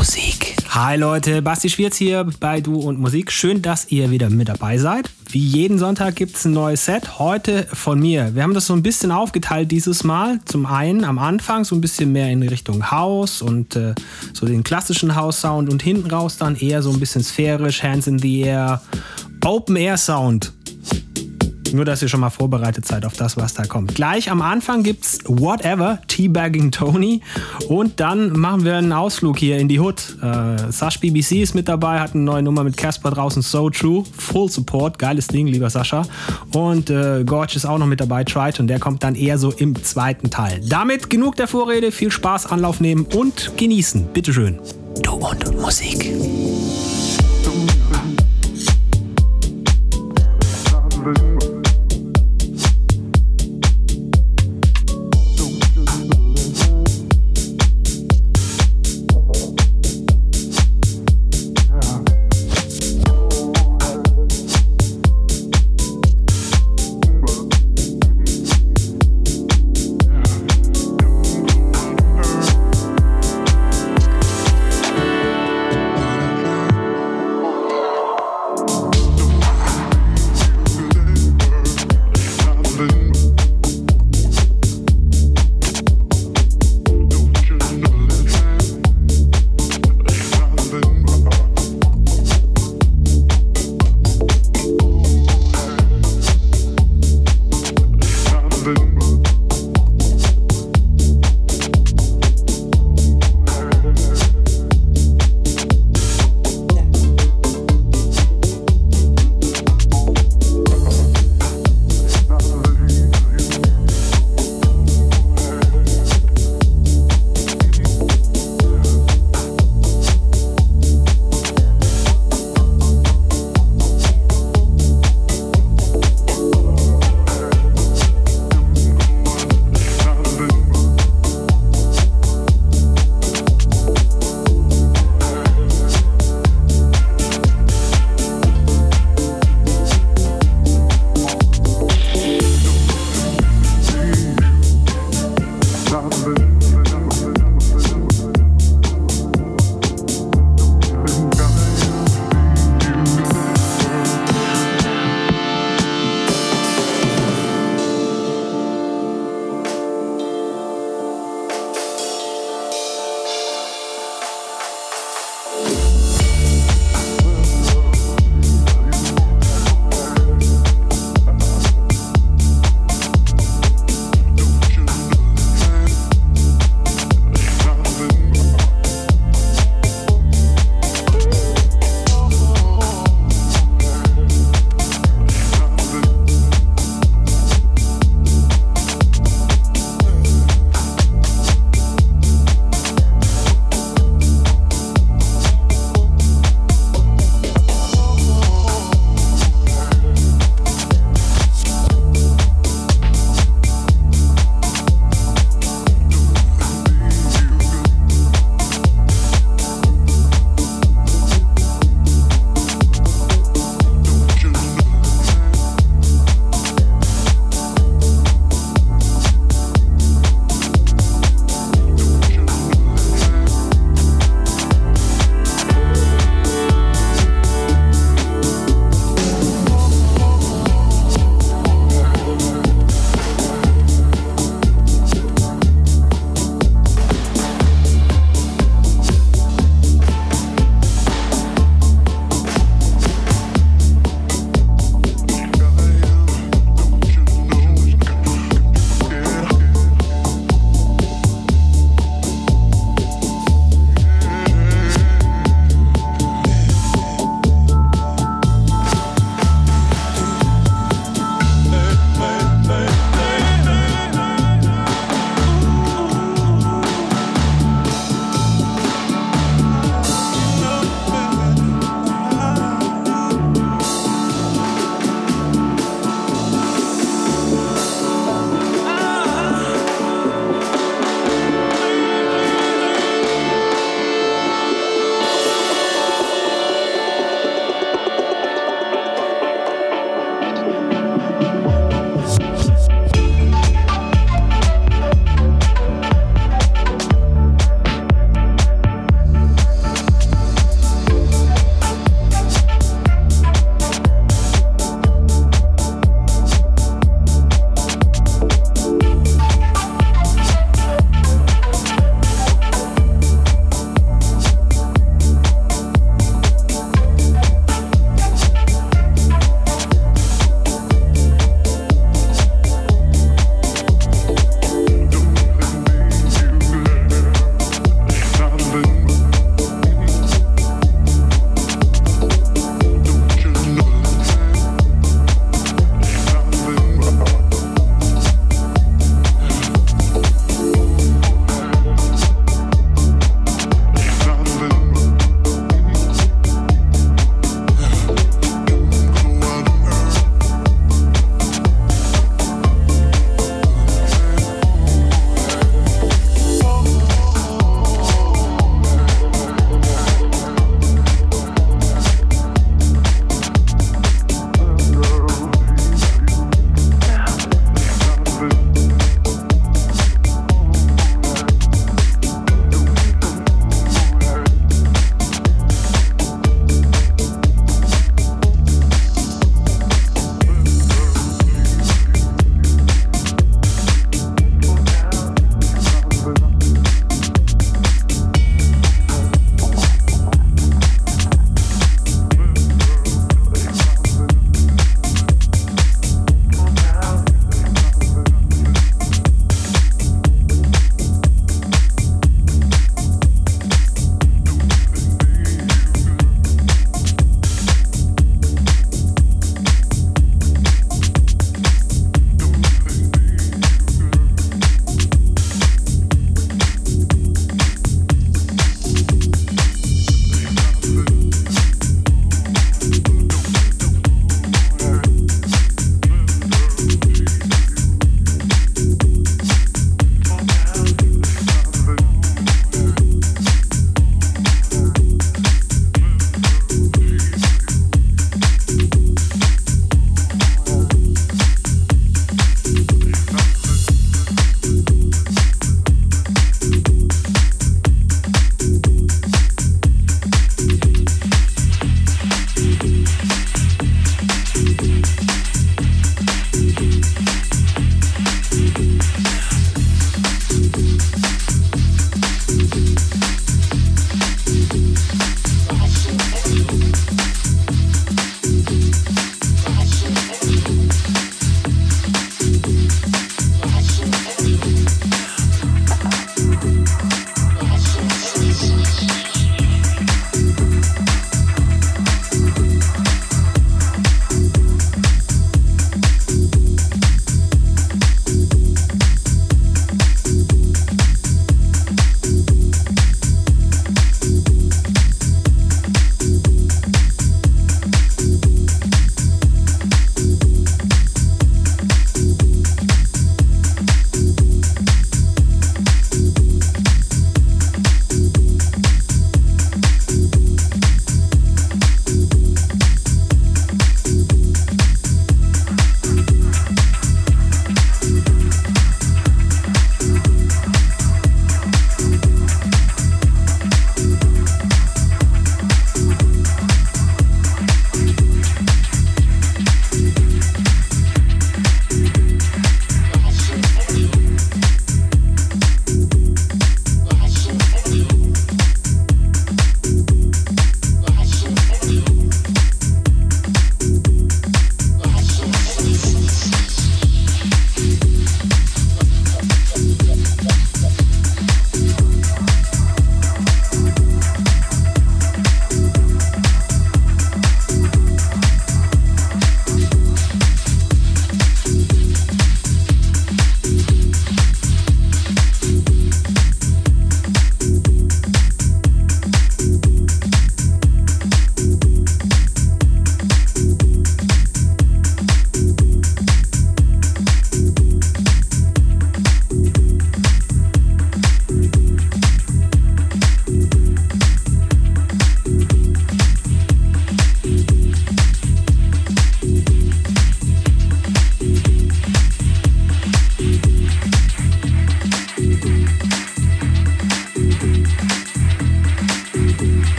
Musik. Hi Leute, Basti Schwierz hier bei Du und Musik. Schön, dass ihr wieder mit dabei seid. Wie jeden Sonntag gibt es ein neues Set. Heute von mir. Wir haben das so ein bisschen aufgeteilt dieses Mal. Zum einen am Anfang so ein bisschen mehr in Richtung House und äh, so den klassischen House-Sound und hinten raus dann eher so ein bisschen sphärisch, Hands in the Air, Open Air Sound. Nur, dass ihr schon mal vorbereitet seid auf das, was da kommt. Gleich am Anfang gibt's Whatever, Teabagging Tony. Und dann machen wir einen Ausflug hier in die Hood. Äh, Sash BBC ist mit dabei, hat eine neue Nummer mit Casper draußen, So True. Full Support, geiles Ding, lieber Sascha. Und äh, Gorge ist auch noch mit dabei, Triton. Der kommt dann eher so im zweiten Teil. Damit genug der Vorrede, viel Spaß, Anlauf nehmen und genießen. Bitteschön. Du und Musik.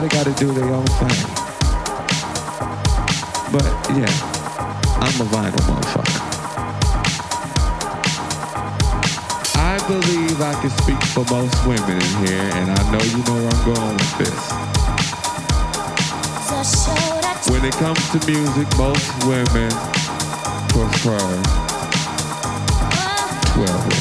Do their own thing. But yeah, I'm a vinyl motherfucker. I believe I can speak for most women in here, and I know you know where I'm going with this. When it comes to music, most women prefer 12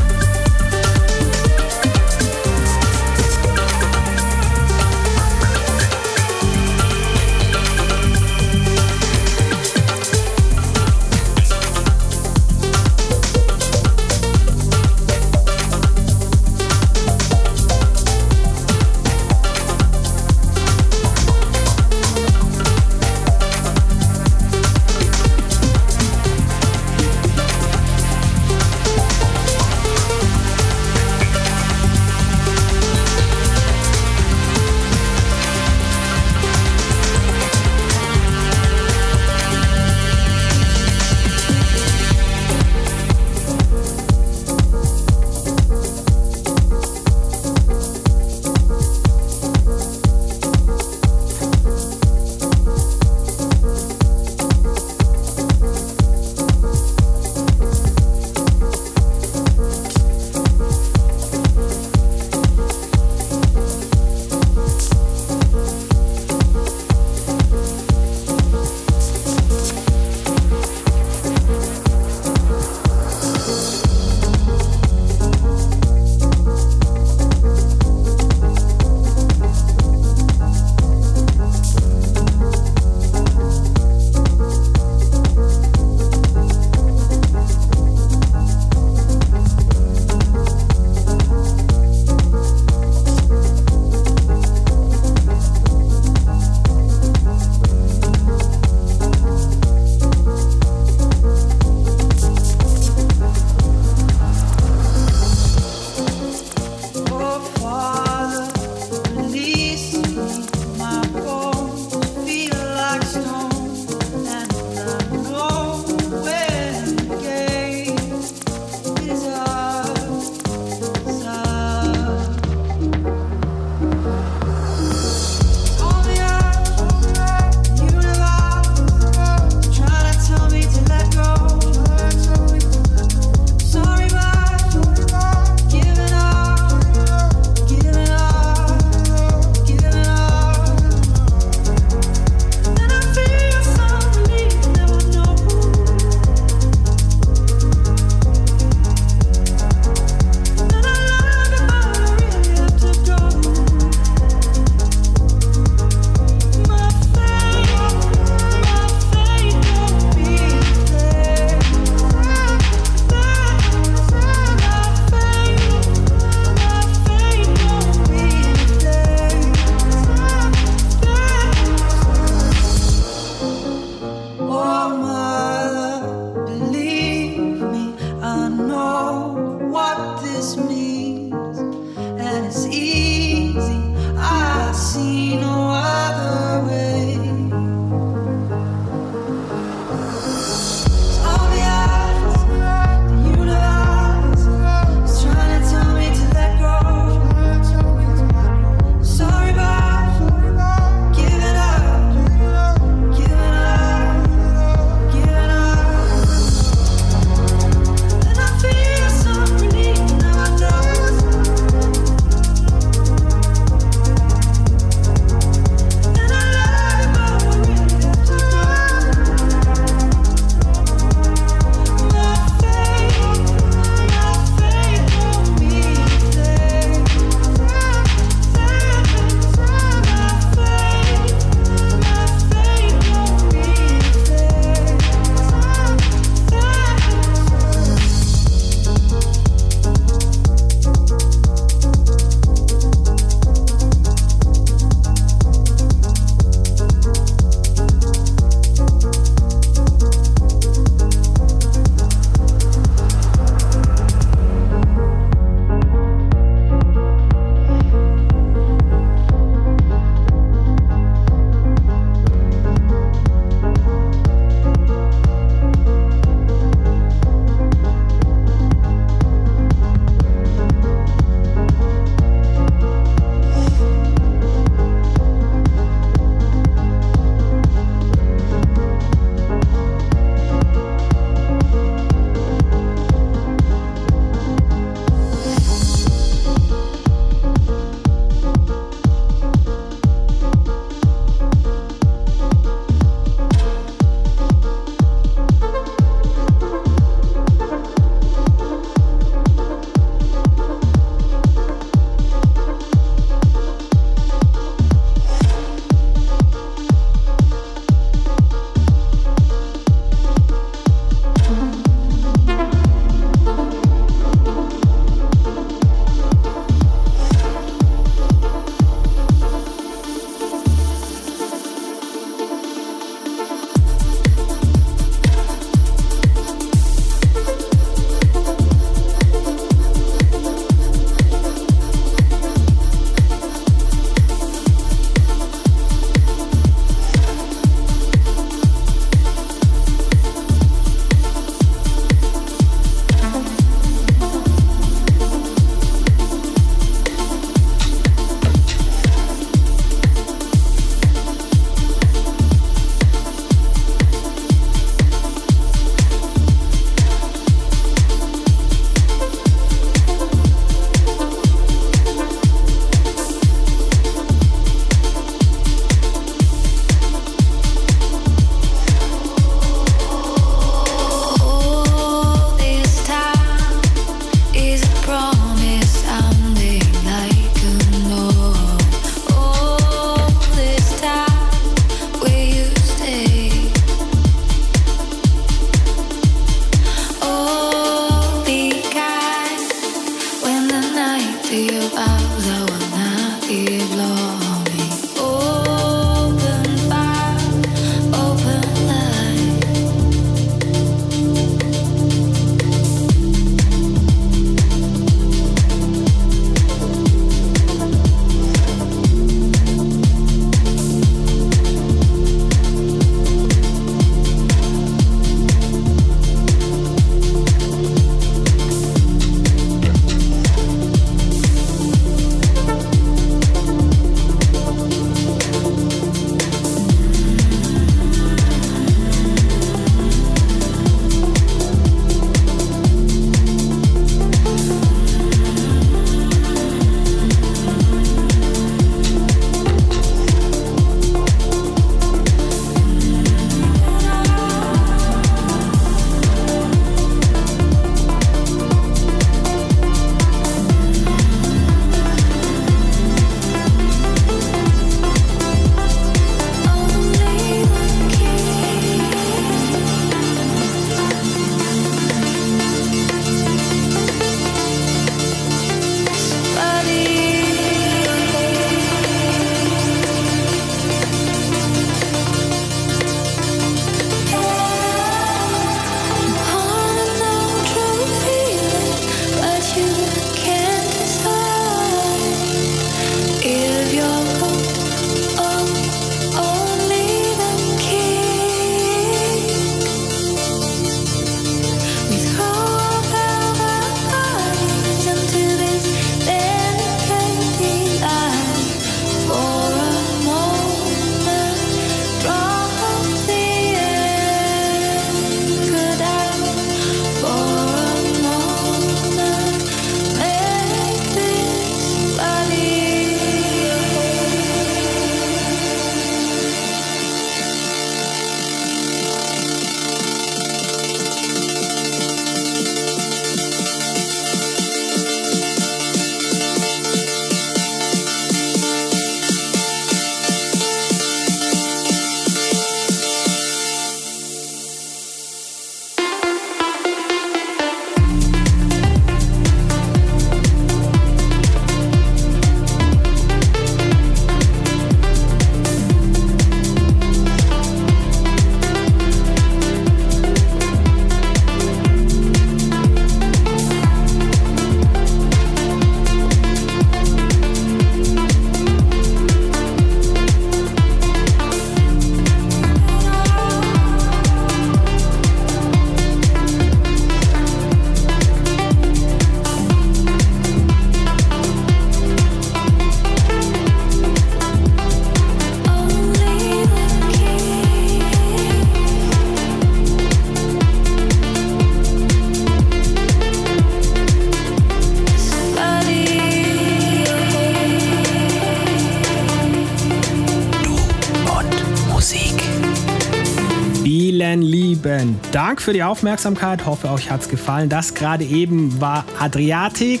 Dank für die Aufmerksamkeit. Hoffe, euch hat es gefallen. Das gerade eben war Adriatic.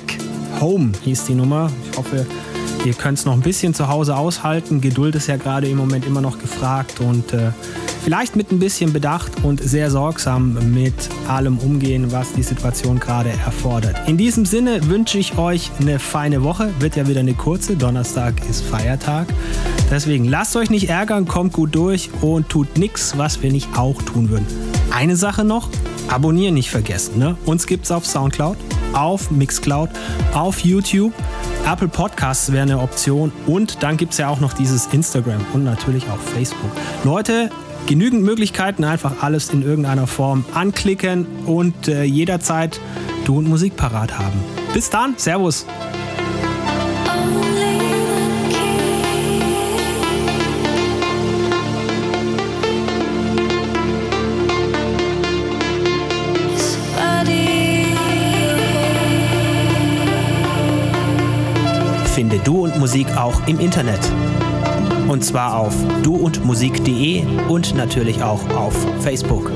Home hieß die Nummer. Ich hoffe, ihr könnt es noch ein bisschen zu Hause aushalten. Geduld ist ja gerade im Moment immer noch gefragt und äh, vielleicht mit ein bisschen Bedacht und sehr sorgsam mit allem umgehen, was die Situation gerade erfordert. In diesem Sinne wünsche ich euch eine feine Woche. Wird ja wieder eine kurze. Donnerstag ist Feiertag. Deswegen lasst euch nicht ärgern, kommt gut durch und tut nichts, was wir nicht auch tun würden. Eine Sache noch, abonnieren nicht vergessen. Ne? Uns gibt es auf Soundcloud, auf Mixcloud, auf YouTube. Apple Podcasts wäre eine Option und dann gibt es ja auch noch dieses Instagram und natürlich auch Facebook. Leute, genügend Möglichkeiten, einfach alles in irgendeiner Form anklicken und äh, jederzeit Du und Musik parat haben. Bis dann, Servus! Du und Musik auch im Internet. Und zwar auf duundmusik.de und natürlich auch auf Facebook.